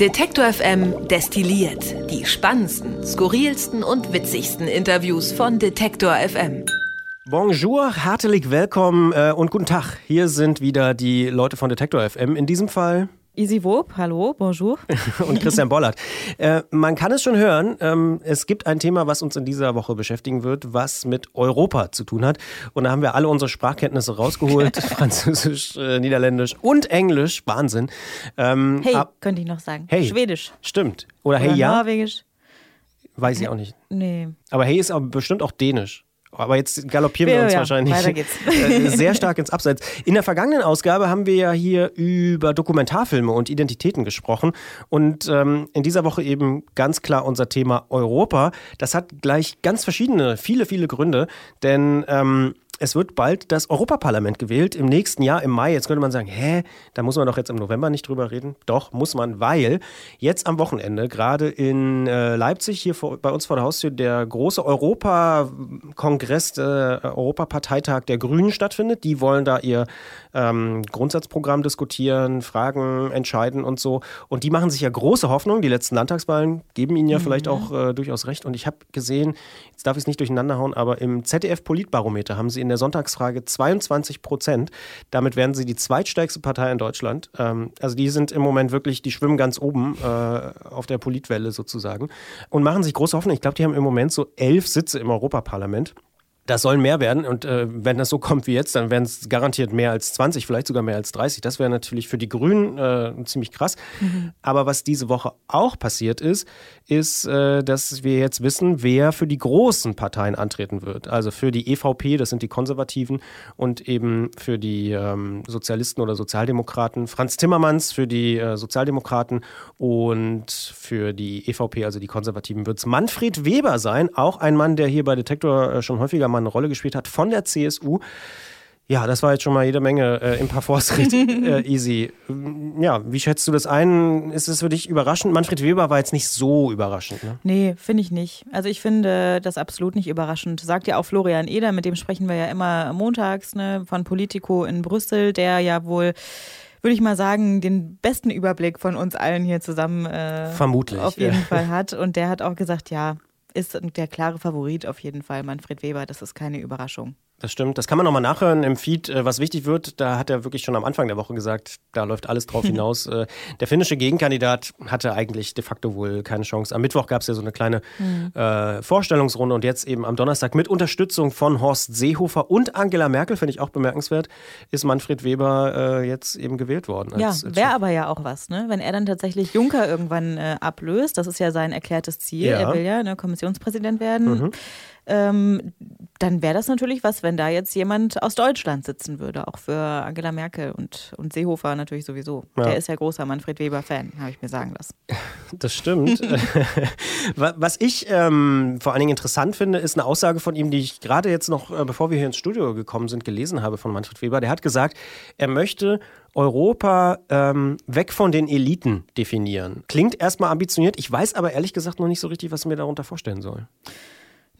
Detektor FM destilliert die spannendsten, skurrilsten und witzigsten Interviews von Detektor FM. Bonjour, herzlich willkommen äh, und guten Tag. Hier sind wieder die Leute von Detektor FM. In diesem Fall Easy Wob, hallo, bonjour. und Christian Bollert. Äh, man kann es schon hören, ähm, es gibt ein Thema, was uns in dieser Woche beschäftigen wird, was mit Europa zu tun hat. Und da haben wir alle unsere Sprachkenntnisse rausgeholt. Französisch, äh, Niederländisch und Englisch. Wahnsinn. Ähm, hey, ab, könnte ich noch sagen. Hey. Schwedisch. Stimmt. Oder, Oder hey, ja. Norwegisch. Weiß ich auch nicht. Nee. Aber hey ist aber bestimmt auch Dänisch. Aber jetzt galoppieren wir uns ja, wahrscheinlich äh, sehr stark ins Abseits. In der vergangenen Ausgabe haben wir ja hier über Dokumentarfilme und Identitäten gesprochen. Und ähm, in dieser Woche eben ganz klar unser Thema Europa. Das hat gleich ganz verschiedene, viele, viele Gründe. Denn ähm, es wird bald das Europaparlament gewählt, im nächsten Jahr, im Mai. Jetzt könnte man sagen, hä, da muss man doch jetzt im November nicht drüber reden. Doch, muss man, weil jetzt am Wochenende, gerade in äh, Leipzig, hier vor, bei uns vor der Haustür, der große Europakongress, äh, Europaparteitag der Grünen stattfindet. Die wollen da ihr ähm, Grundsatzprogramm diskutieren, Fragen entscheiden und so. Und die machen sich ja große Hoffnung. Die letzten Landtagswahlen geben ihnen ja mhm. vielleicht auch äh, durchaus recht. Und ich habe gesehen, jetzt darf ich es nicht durcheinander hauen, aber im ZDF-Politbarometer haben sie in der Sonntagsfrage 22 Prozent. Damit werden sie die zweitstärkste Partei in Deutschland. Ähm, also die sind im Moment wirklich, die schwimmen ganz oben äh, auf der Politwelle sozusagen und machen sich große Hoffnung. Ich glaube, die haben im Moment so elf Sitze im Europaparlament. Das sollen mehr werden und äh, wenn das so kommt wie jetzt, dann werden es garantiert mehr als 20, vielleicht sogar mehr als 30. Das wäre natürlich für die Grünen äh, ziemlich krass. Mhm. Aber was diese Woche auch passiert ist, ist, äh, dass wir jetzt wissen, wer für die großen Parteien antreten wird. Also für die EVP, das sind die Konservativen, und eben für die ähm, Sozialisten oder Sozialdemokraten. Franz Timmermans für die äh, Sozialdemokraten und für die EVP, also die Konservativen, wird es Manfred Weber sein, auch ein Mann, der hier bei Detektor äh, schon häufiger mal mal eine Rolle gespielt hat von der CSU. Ja, das war jetzt schon mal jede Menge äh, im Parforce äh, easy. Ja, wie schätzt du das ein? Ist es für dich überraschend? Manfred Weber war jetzt nicht so überraschend, ne? Nee, finde ich nicht. Also ich finde das absolut nicht überraschend. Sagt ja auch Florian Eder, mit dem sprechen wir ja immer montags, ne, von Politico in Brüssel, der ja wohl würde ich mal sagen, den besten Überblick von uns allen hier zusammen äh, Vermutlich, auf jeden ja. Fall hat. Und der hat auch gesagt, ja, ist der klare Favorit auf jeden Fall Manfred Weber. Das ist keine Überraschung. Das stimmt. Das kann man nochmal nachhören im Feed, äh, was wichtig wird. Da hat er wirklich schon am Anfang der Woche gesagt, da läuft alles drauf hinaus. Äh, der finnische Gegenkandidat hatte eigentlich de facto wohl keine Chance. Am Mittwoch gab es ja so eine kleine mhm. äh, Vorstellungsrunde und jetzt eben am Donnerstag mit Unterstützung von Horst Seehofer und Angela Merkel, finde ich auch bemerkenswert, ist Manfred Weber äh, jetzt eben gewählt worden. Als, ja, wäre aber ja auch was, ne? Wenn er dann tatsächlich Juncker irgendwann äh, ablöst, das ist ja sein erklärtes Ziel. Ja. Er will ja ne, Kommissionspräsident werden. Mhm ähm, dann wäre das natürlich was, wenn da jetzt jemand aus Deutschland sitzen würde, auch für Angela Merkel und, und Seehofer natürlich sowieso. Ja. Der ist ja großer Manfred Weber-Fan, habe ich mir sagen lassen. Das stimmt. was ich ähm, vor allen Dingen interessant finde, ist eine Aussage von ihm, die ich gerade jetzt noch, äh, bevor wir hier ins Studio gekommen sind, gelesen habe von Manfred Weber. Der hat gesagt, er möchte Europa ähm, weg von den Eliten definieren. Klingt erstmal ambitioniert, ich weiß aber ehrlich gesagt noch nicht so richtig, was ich mir darunter vorstellen soll.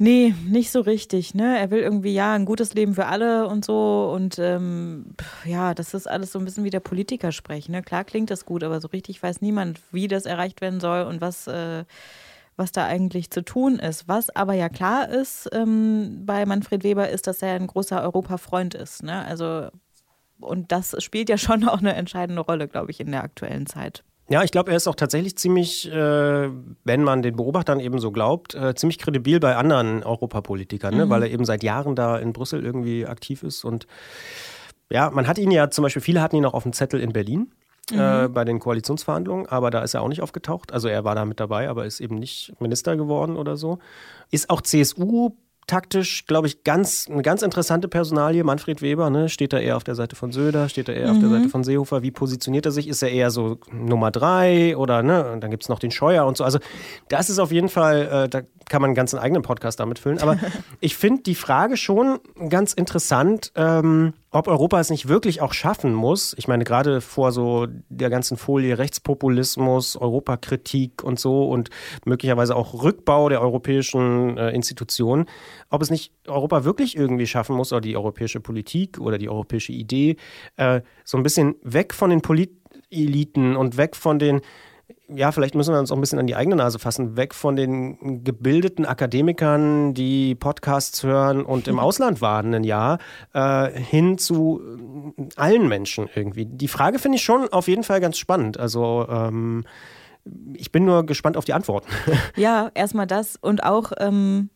Nee, nicht so richtig. Ne? Er will irgendwie, ja, ein gutes Leben für alle und so. Und ähm, ja, das ist alles so ein bisschen wie der Politiker sprechen. Ne? Klar klingt das gut, aber so richtig weiß niemand, wie das erreicht werden soll und was, äh, was da eigentlich zu tun ist. Was aber ja klar ist ähm, bei Manfred Weber, ist, dass er ein großer Europafreund ist. Ne? Also, und das spielt ja schon auch eine entscheidende Rolle, glaube ich, in der aktuellen Zeit. Ja, ich glaube, er ist auch tatsächlich ziemlich, äh, wenn man den Beobachtern eben so glaubt, äh, ziemlich kredibil bei anderen Europapolitikern, ne? mhm. ne? weil er eben seit Jahren da in Brüssel irgendwie aktiv ist. Und ja, man hat ihn ja zum Beispiel, viele hatten ihn auch auf dem Zettel in Berlin. Äh, mhm. Äh, bei den Koalitionsverhandlungen, aber da ist er auch nicht aufgetaucht. Also er war da mit dabei, aber ist eben nicht Minister geworden oder so. Ist auch CSU taktisch, glaube ich, ganz, eine ganz interessante Personalie. Manfred Weber, ne? steht er eher auf der Seite von Söder, steht er eher mhm. auf der mhm. Seite von Seehofer? Wie positioniert er sich? Ist er eher so Nummer drei oder, ne? Und dann gibt es noch den Scheuer und so. Also, das ist auf jeden Fall, äh, da kann man einen ganzen eigenen Podcast damit füllen. Aber ich finde die Frage schon ganz interessant. Ähm, ob Europa es nicht wirklich auch schaffen muss, ich meine, gerade vor so der ganzen Folie Rechtspopulismus, Europakritik und so und möglicherweise auch Rückbau der europäischen äh, Institutionen, ob es nicht Europa wirklich irgendwie schaffen muss, oder die europäische Politik oder die europäische Idee, äh, so ein bisschen weg von den Politeliten und weg von den ja, vielleicht müssen wir uns auch ein bisschen an die eigene Nase fassen, weg von den gebildeten Akademikern, die Podcasts hören und im Ausland waren ein Jahr, äh, hin zu äh, allen Menschen irgendwie. Die Frage finde ich schon auf jeden Fall ganz spannend. Also ähm, ich bin nur gespannt auf die Antworten. Ja, erstmal das und auch ähm,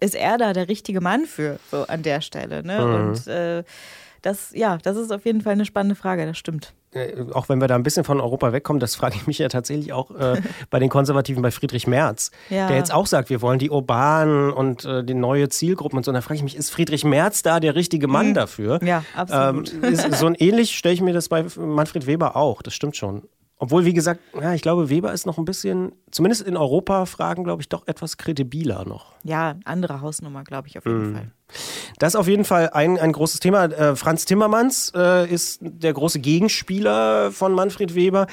ist er da der richtige Mann für, so an der Stelle. Ne? Mhm. Und äh, das, ja, das ist auf jeden Fall eine spannende Frage, das stimmt. Äh, auch wenn wir da ein bisschen von Europa wegkommen, das frage ich mich ja tatsächlich auch äh, bei den Konservativen bei Friedrich Merz, Ja. der jetzt auch sagt, wir wollen die urbanen und äh, die neue Zielgruppen und so. Und da frage ich mich, ist Friedrich Merz da der richtige Mann dafür? Ja, Ähm, absolut. ist, so ein ähnlich stelle ich mir das bei Manfred Weber auch, das stimmt schon. Obwohl, wie gesagt, ja, ich glaube, Weber ist noch ein bisschen, zumindest in Europa-Fragen, glaube ich, doch etwas kredibiler noch. ja, andere Hausnummer, glaube ich, auf jeden Mhm. Fall. Das ist auf jeden Fall ein, ein großes Thema. Äh, Franz Timmermans äh, ist der große Gegenspieler von Manfred Weber.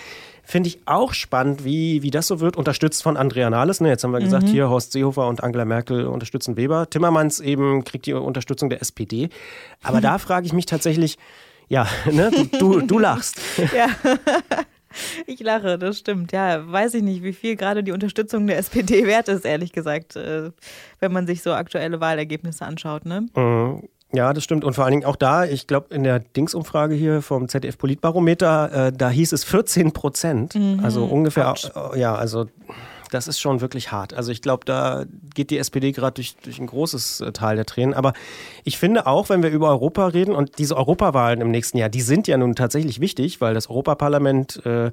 Finde ich auch spannend, wie, wie das so wird. Unterstützt von Andrea Nahles. Ne? Jetzt haben wir gesagt, hier Horst Seehofer und Angela Merkel unterstützen Weber. Timmermans eben kriegt die Unterstützung der SPD. Aber da frage ich mich tatsächlich, ja, ne? du, du, du lachst. Ja. Ich lache, das stimmt. Ja, weiß ich nicht, wie viel gerade die Unterstützung der SPD wert ist, ehrlich gesagt, äh, wenn man sich so aktuelle Wahlergebnisse anschaut. Ne? Mhm. Ja, das stimmt. Und vor allen Dingen auch da, ich glaube, in der Dingsumfrage hier vom ZDF Politbarometer, äh, da hieß es 14 Prozent. Also ungefähr, äh, ja, also das ist schon wirklich hart. Also ich glaube, da geht die SPD gerade durch, durch ein großes äh, Tal der Tränen. Aber ich finde auch, wenn wir über Europa reden und diese Europawahlen im nächsten Jahr, die sind ja nun tatsächlich wichtig, weil das Europaparlament äh,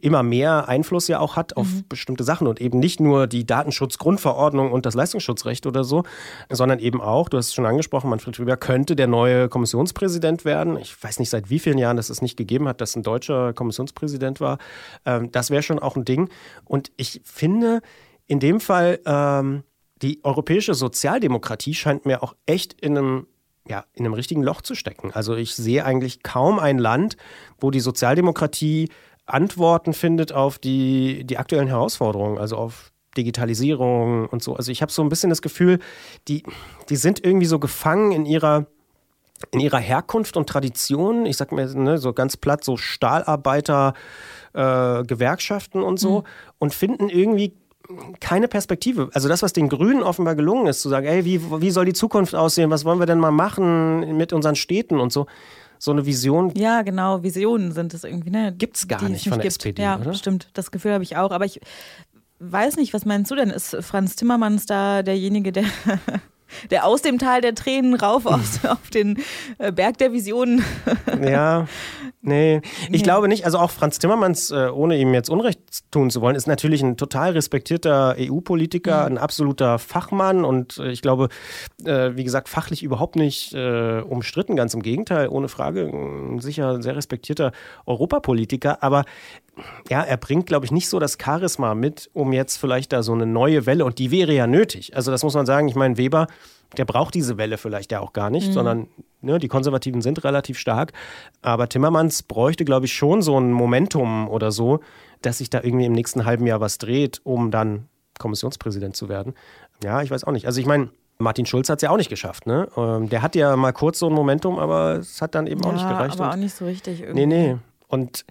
immer mehr Einfluss ja auch hat auf bestimmte Sachen und eben nicht nur die Datenschutzgrundverordnung und das Leistungsschutzrecht oder so, sondern eben auch, du hast es schon angesprochen, Manfred Weber könnte der neue Kommissionspräsident werden. Ich weiß nicht, seit wie vielen Jahren das es nicht gegeben hat, dass ein deutscher Kommissionspräsident war. Ähm, das wäre schon auch ein Ding. Und ich finde, in dem Fall, ähm, die europäische Sozialdemokratie scheint mir auch echt in einem ja, in einem richtigen Loch zu stecken. Also ich sehe eigentlich kaum ein Land, wo die Sozialdemokratie Antworten findet auf die, die aktuellen Herausforderungen, also auf Digitalisierung und so. Also ich habe so ein bisschen das Gefühl, die, die sind irgendwie so gefangen in ihrer in ihrer Herkunft und Tradition, ich sag mir ne, so ganz platt, so Stahlarbeiter, äh, Gewerkschaften und so, und finden irgendwie keine Perspektive. Also das, was den Grünen offenbar gelungen ist, zu sagen, ey, wie, wie soll die Zukunft aussehen, was wollen wir denn mal machen mit unseren Städten und so. So eine Vision Ja, genau, Visionen sind es irgendwie. Ne? Gibt's gar die es nicht von der gibt. SPD, Ja, oder? stimmt. Das Gefühl habe ich auch. Aber ich weiß nicht, was meinst du denn? Ist Franz Timmermans da derjenige, der, der aus dem Tal der Tränen rauf auf, auf den äh, Berg der Visionen Ja, nee. Ich glaube nicht. Also auch Franz Timmermans, äh, ohne ihm jetzt Unrecht tun zu wollen, ist natürlich ein total respektierter EU-Politiker, ein absoluter Fachmann und äh, ich glaube, wie gesagt, fachlich überhaupt nicht umstritten. Ganz im Gegenteil, ohne Frage, ein sicher sehr respektierter Europapolitiker. Aber ja, er bringt, glaube ich, nicht so das Charisma mit, um jetzt vielleicht da so eine neue Welle, und die wäre ja nötig. Also das muss man sagen. Ich meine, Weber, der braucht diese Welle vielleicht ja auch gar nicht, sondern ne, die Konservativen sind relativ stark. Aber Timmermans bräuchte, glaube ich, schon so ein Momentum oder so, dass sich da irgendwie im nächsten halben Jahr was dreht, um dann Kommissionspräsident zu werden. Ja, ich weiß auch nicht. Also ich meine, Martin Schulz hat es ja auch nicht geschafft. Ne? Ähm, Der hat ja mal kurz so ein Momentum, aber es hat dann eben auch nicht Ja, gereicht. aber Und- auch nicht so richtig irgendwie. Nee, nee. Und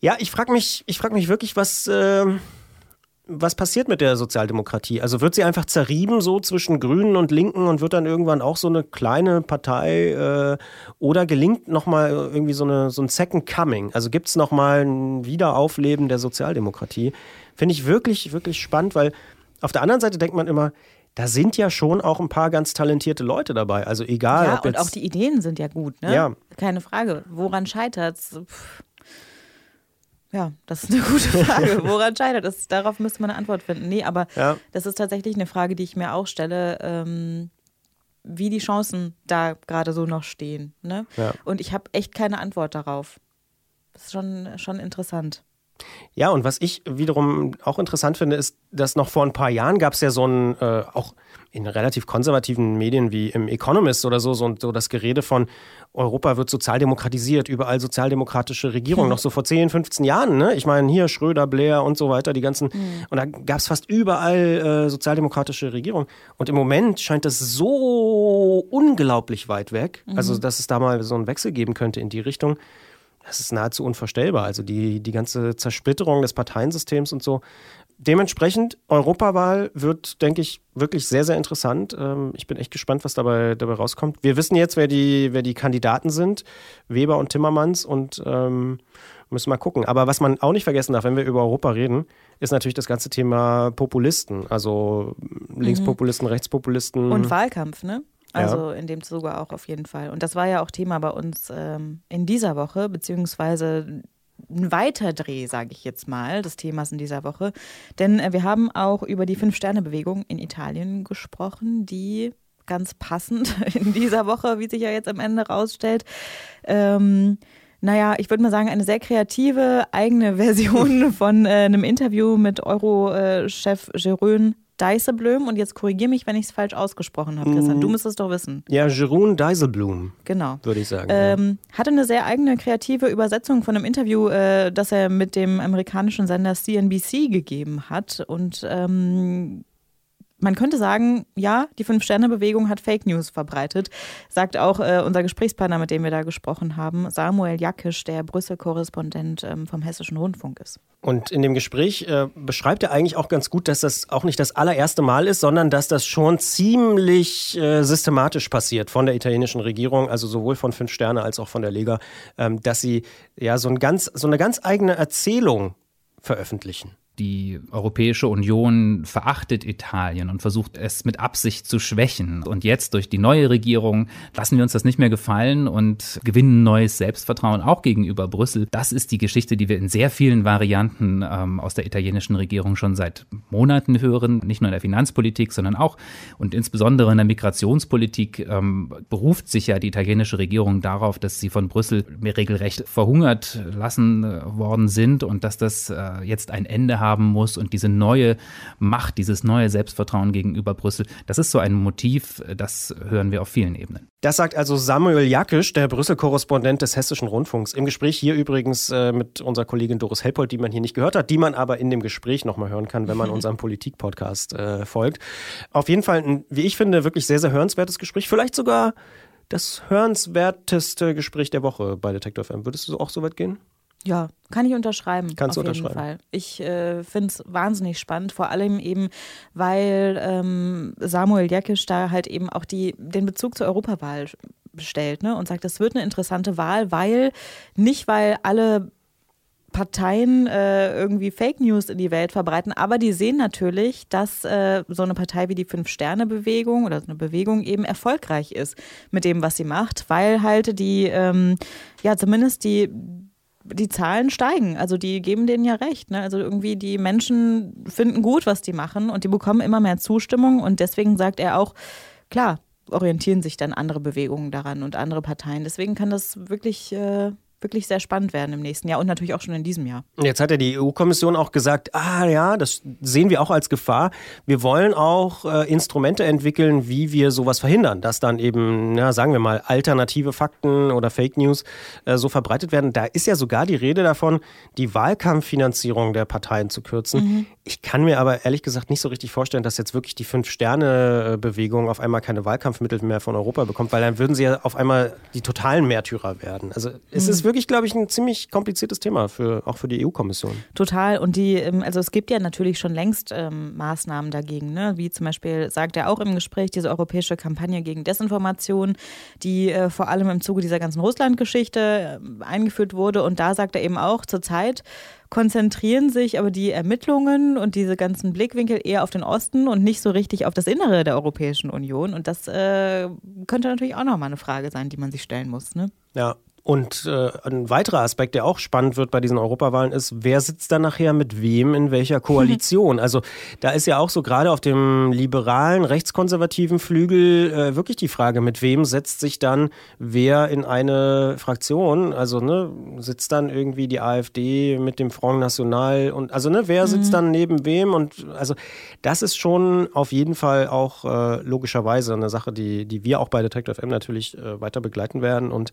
ja, ich frage mich, ich frag mich wirklich, was, ähm, was passiert mit der Sozialdemokratie? Also wird sie einfach zerrieben so zwischen Grünen und Linken und wird dann irgendwann auch so eine kleine Partei äh, oder gelingt nochmal irgendwie so, eine, so ein Second Coming? Also gibt es nochmal ein Wiederaufleben der Sozialdemokratie? Finde ich wirklich, wirklich spannend, weil auf der anderen Seite denkt man immer, da sind ja schon auch ein paar ganz talentierte Leute dabei. Also egal, Ja, ob und auch die Ideen sind ja gut, ne? Ja. Keine Frage. Woran scheitert es? Ja, das ist eine gute Frage. Woran scheitert es? Darauf müsste man eine Antwort finden. Nee, aber Ja. das ist tatsächlich eine Frage, die ich mir auch stelle, ähm, wie die Chancen da gerade so noch stehen. Ne? Ja. Und ich habe echt keine Antwort darauf. Das ist schon, schon interessant. Ja, und was ich wiederum auch interessant finde, ist, dass noch vor ein paar Jahren gab es ja so ein, äh, auch in relativ konservativen Medien wie im Economist oder so, so, so das Gerede von Europa wird sozialdemokratisiert, überall sozialdemokratische Regierung, noch so vor 10, 15 Jahren. Ne? Ich meine, hier Schröder, Blair und so weiter, die ganzen, und da gab es fast überall äh, sozialdemokratische Regierung. Und im Moment scheint das so unglaublich weit weg, also dass es da mal so einen Wechsel geben könnte in die Richtung. Das ist nahezu unvorstellbar. Also die, die ganze Zersplitterung des Parteiensystems und so. Dementsprechend, Europawahl wird, denke ich, wirklich sehr, sehr interessant. Ähm, ich bin echt gespannt, was dabei, dabei rauskommt. Wir wissen jetzt, wer die, wer die Kandidaten sind, Weber und Timmermans, und ähm, müssen mal gucken. Aber was man auch nicht vergessen darf, wenn wir über Europa reden, ist natürlich das ganze Thema Populisten. Also Linkspopulisten, mhm. Rechtspopulisten. Und Wahlkampf, ne? Also ja. in dem Zuge auch auf jeden Fall. Und das war ja auch Thema bei uns ähm, in dieser Woche, beziehungsweise ein Weiterdreh, sage ich jetzt mal, des Themas in dieser Woche. Denn äh, wir haben auch über die Fünf-Sterne-Bewegung in Italien gesprochen, die ganz passend in dieser Woche, wie sich ja jetzt am Ende rausstellt, ähm, naja, ich würde mal sagen, eine sehr kreative eigene Version von äh, einem Interview mit Euro-Chef äh, Jerome Dijsselbloem und jetzt korrigiere mich, wenn ich es falsch ausgesprochen habe, Christian. Du mm. müsstest es doch wissen. Ja, Jeroen Dijsselbloem. Genau. Würde ich sagen. Ähm. Hatte eine sehr eigene kreative Übersetzung von einem Interview, äh, das er mit dem amerikanischen Sender CNBC gegeben hat. Und ähm, man könnte sagen, ja, die Fünf-Sterne-Bewegung hat Fake News verbreitet, sagt auch äh, unser Gesprächspartner, mit dem wir da gesprochen haben, Samuel Jackisch, der Brüssel-Korrespondent ähm, vom Hessischen Rundfunk ist. Und in dem Gespräch äh, beschreibt er eigentlich auch ganz gut, dass das auch nicht das allererste Mal ist, sondern dass das schon ziemlich äh, systematisch passiert von der italienischen Regierung, also sowohl von Fünf Sterne als auch von der Lega, ähm, dass sie ja so, ein ganz, so eine ganz eigene Erzählung veröffentlichen die Europäische Union verachtet Italien und versucht es mit Absicht zu schwächen. Und jetzt durch die neue Regierung lassen wir uns das nicht mehr gefallen und gewinnen neues Selbstvertrauen auch gegenüber Brüssel. Das ist die Geschichte, die wir in sehr vielen Varianten ähm, aus der italienischen Regierung schon seit Monaten hören. Nicht nur in der Finanzpolitik, sondern auch und insbesondere in der Migrationspolitik ähm, beruft sich ja die italienische Regierung darauf, dass sie von Brüssel regelrecht verhungert lassen äh, worden sind und dass das äh, jetzt ein Ende hat haben muss und diese neue Macht, dieses neue Selbstvertrauen gegenüber Brüssel, das ist so ein Motiv, das hören wir auf vielen Ebenen. Das sagt also Samuel Jakisch, der Brüssel-Korrespondent des Hessischen Rundfunks. Im Gespräch hier übrigens äh, mit unserer Kollegin Doris Helpold, die man hier nicht gehört hat, die man aber in dem Gespräch nochmal hören kann, wenn man unserem Politik-Podcast äh, folgt. Auf jeden Fall ein, wie ich finde, wirklich sehr, sehr hörenswertes Gespräch. Vielleicht sogar das hörenswerteste Gespräch der Woche bei Detektor FM. Würdest du auch so weit gehen? Ja, kann ich unterschreiben. Kannst auf du jeden unterschreiben. Fall. Ich äh, finde es wahnsinnig spannend, vor allem eben, weil ähm, Samuel Jäckisch da halt eben auch die, den Bezug zur Europawahl stellt ne? und sagt, das wird eine interessante Wahl, weil nicht, weil alle Parteien äh, irgendwie Fake News in die Welt verbreiten, aber die sehen natürlich, dass äh, so eine Partei wie die Fünf-Sterne-Bewegung oder so eine Bewegung eben erfolgreich ist mit dem, was sie macht, weil halt die, ähm, ja, zumindest die die Zahlen steigen. Also die geben denen ja recht. Ne? Also irgendwie die Menschen finden gut, was die machen und die bekommen immer mehr Zustimmung und deswegen sagt er auch, klar, orientieren sich dann andere Bewegungen daran und andere Parteien. Deswegen kann das wirklich äh, wirklich sehr spannend werden im nächsten Jahr und natürlich auch schon in diesem Jahr. Jetzt hat ja die EU-Kommission auch gesagt, ah ja, das sehen wir auch als Gefahr. Wir wollen auch äh, Instrumente entwickeln, wie wir sowas verhindern, dass dann eben, ja, sagen wir mal, alternative Fakten oder Fake News äh, so verbreitet werden. Da ist ja sogar die Rede davon, die Wahlkampffinanzierung der Parteien zu kürzen. Mhm. Ich kann mir aber ehrlich gesagt nicht so richtig vorstellen, dass jetzt wirklich die Fünf-Sterne-Bewegung auf einmal keine Wahlkampfmittel mehr von Europa bekommt, weil dann würden sie ja auf einmal die totalen Märtyrer werden. Also es mhm. ist wirklich, glaube ich, ein ziemlich kompliziertes Thema, für, auch für die EU-Kommission. Total. Und die, ähm, also es gibt ja natürlich schon längst ähm, Maßnahmen dagegen, ne? wie zum Beispiel, sagt er auch im Gespräch, diese europäische Kampagne gegen Desinformation, die äh, vor allem im Zuge dieser ganzen Russland-Geschichte äh, eingeführt wurde. Und da sagt er eben auch, zurzeit konzentrieren sich aber die Ermittlungen und diese ganzen Blickwinkel eher auf den Osten und nicht so richtig auf das Innere der Europäischen Union. Und das äh, könnte natürlich auch nochmal eine Frage sein, die man sich stellen muss. Ne? Ja, und äh, ein weiterer Aspekt, der auch spannend wird bei diesen Europawahlen, ist, wer sitzt da nachher mit wem in welcher Koalition? also da ist ja auch so gerade auf dem liberalen, rechtskonservativen Flügel äh, wirklich die Frage, mit wem setzt sich dann wer in eine Fraktion? Also ne, sitzt dann irgendwie die AfD mit dem Front National und also ne, wer sitzt mhm. dann neben wem? Und also das ist schon auf jeden Fall auch äh, logischerweise eine Sache, die, die wir auch bei Detective M natürlich äh, weiter begleiten werden. Und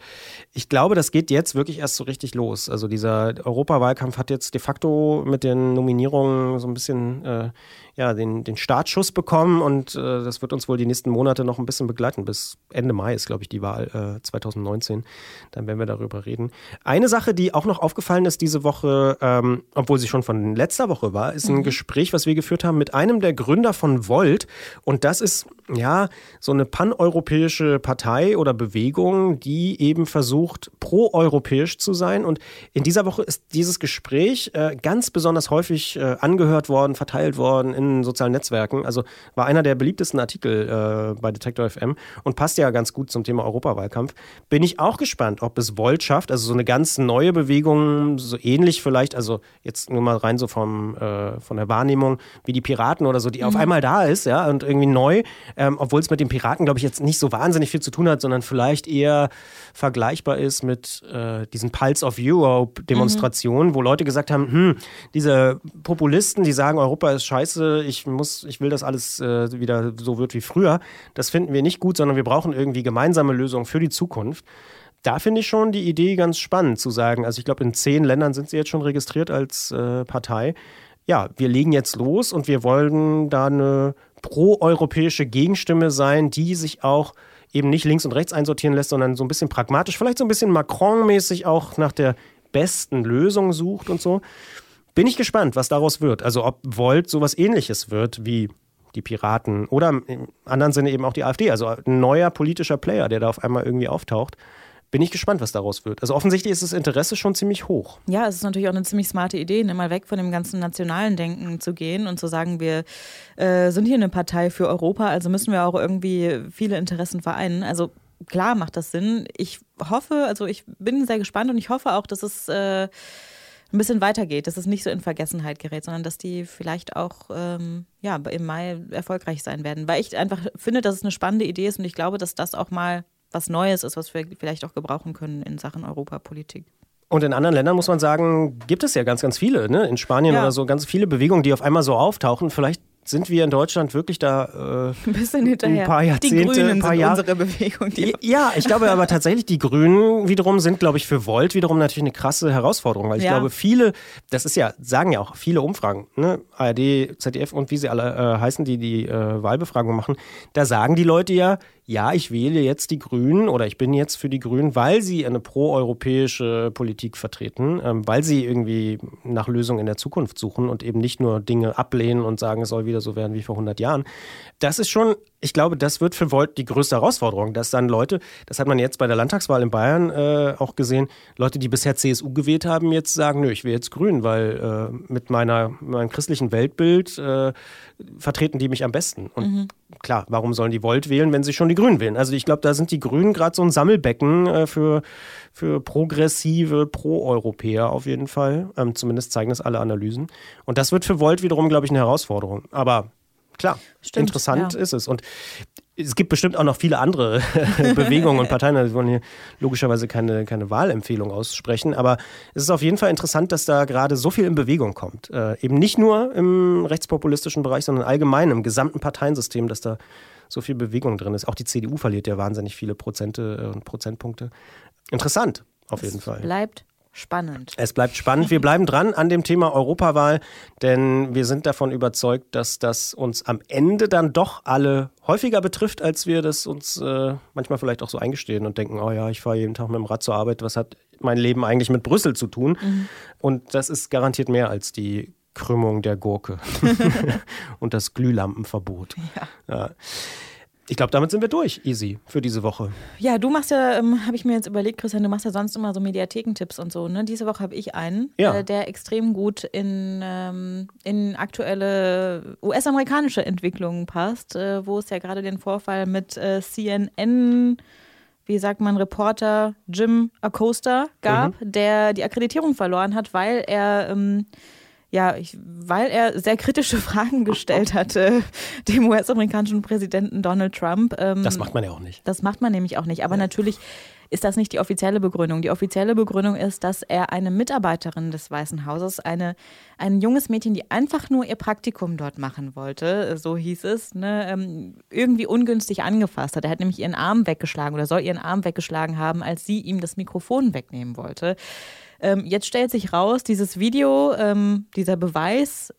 ich glaube, glaube, das geht jetzt wirklich erst so richtig los. Also dieser Europawahlkampf hat jetzt de facto mit den Nominierungen so ein bisschen äh, ja, den, den Startschuss bekommen und äh, das wird uns wohl die nächsten Monate noch ein bisschen begleiten. Bis Ende Mai ist, glaube ich, die Wahl äh, 2019. Dann werden wir darüber reden. Eine Sache, die auch noch aufgefallen ist diese Woche, ähm, obwohl sie schon von letzter Woche war, ist ein mhm. Gespräch, was wir geführt haben mit einem der Gründer von Volt. Und das ist ja so eine paneuropäische Partei oder Bewegung, die eben versucht, proeuropäisch zu sein. Und in dieser Woche ist dieses Gespräch äh, ganz besonders häufig äh, angehört worden, verteilt worden in sozialen Netzwerken. Also war einer der beliebtesten Artikel äh, bei Detektor FM und passt ja ganz gut zum Thema Europawahlkampf. Bin ich auch gespannt, ob es Volt schafft, also so eine ganz neue Bewegung, so ähnlich vielleicht, also jetzt nur mal rein so vom, äh, von der Wahrnehmung wie die Piraten oder so, die mhm. auf einmal da ist, ja, und irgendwie neu, ähm, obwohl es mit den Piraten, glaube ich, jetzt nicht so wahnsinnig viel zu tun hat, sondern vielleicht eher vergleichbar ist mit äh, diesen Pulse of Europe-Demonstrationen, mhm. wo Leute gesagt haben, hm, diese Populisten, die sagen, Europa ist scheiße, ich muss, ich will, dass alles äh, wieder so wird wie früher. Das finden wir nicht gut, sondern wir brauchen irgendwie gemeinsame Lösungen für die Zukunft. Da finde ich schon die Idee ganz spannend zu sagen. Also ich glaube, in zehn Ländern sind sie jetzt schon registriert als äh, Partei. Ja, wir legen jetzt los und wir wollen da eine proeuropäische Gegenstimme sein, die sich auch eben nicht links und rechts einsortieren lässt, sondern so ein bisschen pragmatisch, vielleicht so ein bisschen Macron-mäßig auch nach der besten Lösung sucht und so. Bin ich gespannt, was daraus wird. Also ob Volt sowas ähnliches wird wie die Piraten oder im anderen Sinne eben auch die AfD. Also ein neuer politischer Player, der da auf einmal irgendwie auftaucht. Bin ich gespannt, was daraus wird. Also offensichtlich ist das Interesse schon ziemlich hoch. Ja, es ist natürlich auch eine ziemlich smarte Idee, mal weg von dem ganzen nationalen Denken zu gehen und zu sagen, wir äh, sind hier eine Partei für Europa, also müssen wir auch irgendwie viele Interessen vereinen. Also klar macht das Sinn. Ich hoffe, also ich bin sehr gespannt und ich hoffe auch, dass es äh, ein bisschen weitergeht, dass es nicht so in Vergessenheit gerät, sondern dass die vielleicht auch ähm, ja, im Mai erfolgreich sein werden. Weil ich einfach finde, dass es eine spannende Idee ist und ich glaube, dass das auch mal was Neues ist, was wir vielleicht auch gebrauchen können in Sachen Europapolitik. Und in anderen Ländern muss man sagen, gibt es ja ganz, ganz viele, ne? In Spanien ja. oder so, ganz viele Bewegungen, die auf einmal so auftauchen. Vielleicht sind wir in Deutschland wirklich da äh, ein bisschen hinterher. Ein paar Jahrzehnte, die Grünen ein paar sind Jahre. unsere Bewegung. ja, ich glaube aber tatsächlich, die Grünen wiederum sind, glaube ich, für Volt wiederum natürlich eine krasse Herausforderung, weil ich ja. glaube, viele, das ist ja, sagen ja auch viele Umfragen, ne? ARD, ZDF und wie sie alle äh, heißen, die die äh, Wahlbefragung machen, da sagen die Leute ja, ja, ich wähle jetzt die Grünen oder ich bin jetzt für die Grünen, weil sie eine proeuropäische Politik vertreten, ähm, weil sie irgendwie nach Lösungen in der Zukunft suchen und eben nicht nur Dinge ablehnen und sagen, es soll wieder so werden wie vor 100 Jahren. Das ist schon ich glaube, das wird für Volt die größte Herausforderung, dass dann Leute, das hat man jetzt bei der Landtagswahl in Bayern äh, auch gesehen, Leute, die bisher CSU gewählt haben, jetzt sagen, nö, ich will jetzt Grün, weil äh, mit meiner, meinem christlichen Weltbild äh, vertreten die mich am besten. Und mhm. klar, warum sollen die Volt wählen, wenn sie schon die Grünen wählen? Also ich glaube, da sind die Grünen gerade so ein Sammelbecken äh, für, für progressive Pro-Europäer auf jeden Fall. Ähm, zumindest zeigen das alle Analysen. Und das wird für Volt wiederum, glaube ich, eine Herausforderung. Aber Klar, Stimmt, interessant ja. ist es. Und es gibt bestimmt auch noch viele andere Bewegungen und Parteien. Also wir wollen hier logischerweise keine, keine Wahlempfehlung aussprechen, aber es ist auf jeden Fall interessant, dass da gerade so viel in Bewegung kommt. Äh, eben nicht nur im rechtspopulistischen Bereich, sondern allgemein im gesamten Parteiensystem, dass da so viel Bewegung drin ist. Auch die CDU verliert ja wahnsinnig viele Prozente und Prozentpunkte. Interessant, auf jeden Fall. Bleibt spannend. Es bleibt spannend. Wir bleiben dran an dem Thema Europawahl, denn wir sind davon überzeugt, dass das uns am Ende dann doch alle häufiger betrifft, als wir das uns äh, manchmal vielleicht auch so eingestehen und denken, oh ja, ich fahre jeden Tag mit dem Rad zur Arbeit, was hat mein Leben eigentlich mit Brüssel zu tun? Mhm. Und das ist garantiert mehr als die Krümmung der Gurke und das Glühlampenverbot. Ja. ja. Ich glaube, damit sind wir durch, easy, für diese Woche. Ja, du machst ja, ähm, habe ich mir jetzt überlegt, Christian, du machst ja sonst immer so Mediathekentipps und so. Ne? Diese Woche habe ich einen, ja. äh, der extrem gut in, ähm, in aktuelle US-amerikanische Entwicklungen passt, äh, wo es ja gerade den Vorfall mit äh, CNN wie sagt man, Reporter Jim Acosta gab, mhm. der die Akkreditierung verloren hat, weil er ähm, ja, ich, weil er sehr kritische Fragen gestellt hatte, dem US-amerikanischen Präsidenten Donald Trump. Ähm, das macht man ja auch nicht. Das macht man nämlich auch nicht. Aber ja. natürlich ist das nicht die offizielle Begründung. Die offizielle Begründung ist, dass er eine Mitarbeiterin des Weißen Hauses, eine, ein junges Mädchen, die einfach nur ihr Praktikum dort machen wollte, so hieß es, ne, ähm, irgendwie ungünstig angefasst hat. Er hat nämlich ihren Arm weggeschlagen oder soll ihren Arm weggeschlagen haben, als sie ihm das Mikrofon wegnehmen wollte. Ähm, jetzt stellt sich raus, dieses Video, ähm, dieser Beweis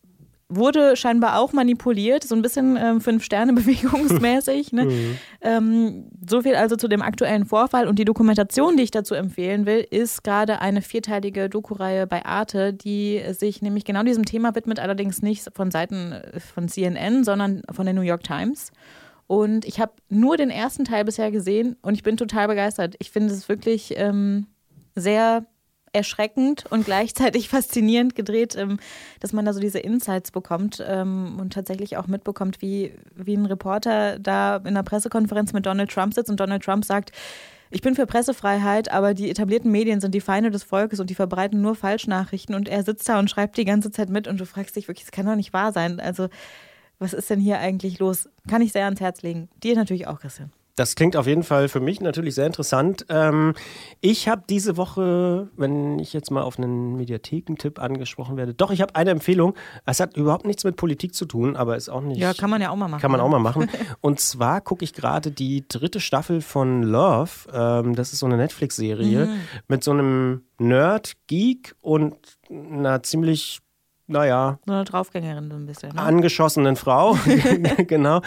wurde scheinbar auch manipuliert, so ein bisschen ähm, Fünf-Sterne-Bewegungsmäßig. Ne? Mhm. Ähm, so viel also zu dem aktuellen Vorfall. Und die Dokumentation, die ich dazu empfehlen will, ist gerade eine vierteilige Doku-Reihe bei Arte, die sich nämlich genau diesem Thema widmet, allerdings nicht von Seiten äh, von CNN, sondern von der New York Times. Und ich habe nur den ersten Teil bisher gesehen und ich bin total begeistert. Ich finde es wirklich ähm, sehr erschreckend und gleichzeitig faszinierend gedreht, ähm, dass man da so diese Insights bekommt ähm, und tatsächlich auch mitbekommt, wie, wie ein Reporter da in einer Pressekonferenz mit Donald Trump sitzt und Donald Trump sagt, ich bin für Pressefreiheit, aber die etablierten Medien sind die Feinde des Volkes und die verbreiten nur Falschnachrichten und er sitzt da und schreibt die ganze Zeit mit und du fragst dich wirklich, das kann doch nicht wahr sein. Also, was ist denn hier eigentlich los? Kann ich sehr ans Herz legen. Dir natürlich auch, Christian. Das klingt auf jeden Fall für mich natürlich sehr interessant. Ähm, ich habe diese Woche, wenn ich jetzt mal auf einen Mediathekentipp angesprochen werde, doch, ich habe eine Empfehlung. Es hat überhaupt nichts mit Politik zu tun, aber ist auch nicht. Ja, kann man ja auch mal machen. Kann man auch mal machen. Und zwar gucke ich gerade die dritte Staffel von Love. Ähm, das ist so eine Netflix-Serie mhm. mit so einem Nerd, Geek und einer ziemlich naja. So eine Draufgängerin so ein bisschen. Ne? Angeschossenen Frau, genau.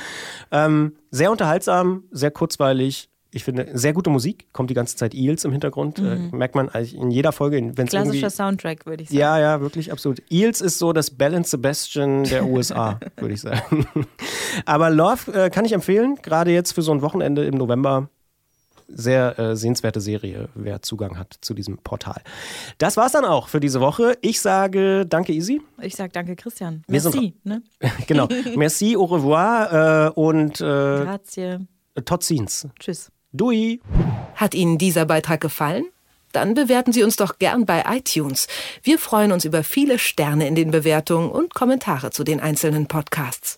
Ähm, sehr unterhaltsam, sehr kurzweilig. Ich finde, sehr gute Musik. Kommt die ganze Zeit Eels im Hintergrund. Äh, mhm. Äh, merkt man eigentlich in jeder Folge. Wenn's Klassischer Soundtrack, würde ich sagen. Ja, ja, wirklich, absolut. Eels ist so das Bell Sebastian der USA, würde ich sagen. Aber Love äh, kann ich empfehlen, gerade jetzt für so ein Wochenende im November sehr äh, sehenswerte Serie, wer Zugang hat zu diesem Portal. Das war's dann auch für diese Woche. Ich sage danke, Easy. Ich sage danke, Christian. Merci. Ne? genau. Merci, au revoir äh, und äh, Grazie. Tot ziens. Tschüss. Dui. Hat Ihnen dieser Beitrag gefallen? Dann bewerten Sie uns doch gern bei iTunes. Wir freuen uns über viele Sterne in den Bewertungen und Kommentare zu den einzelnen Podcasts.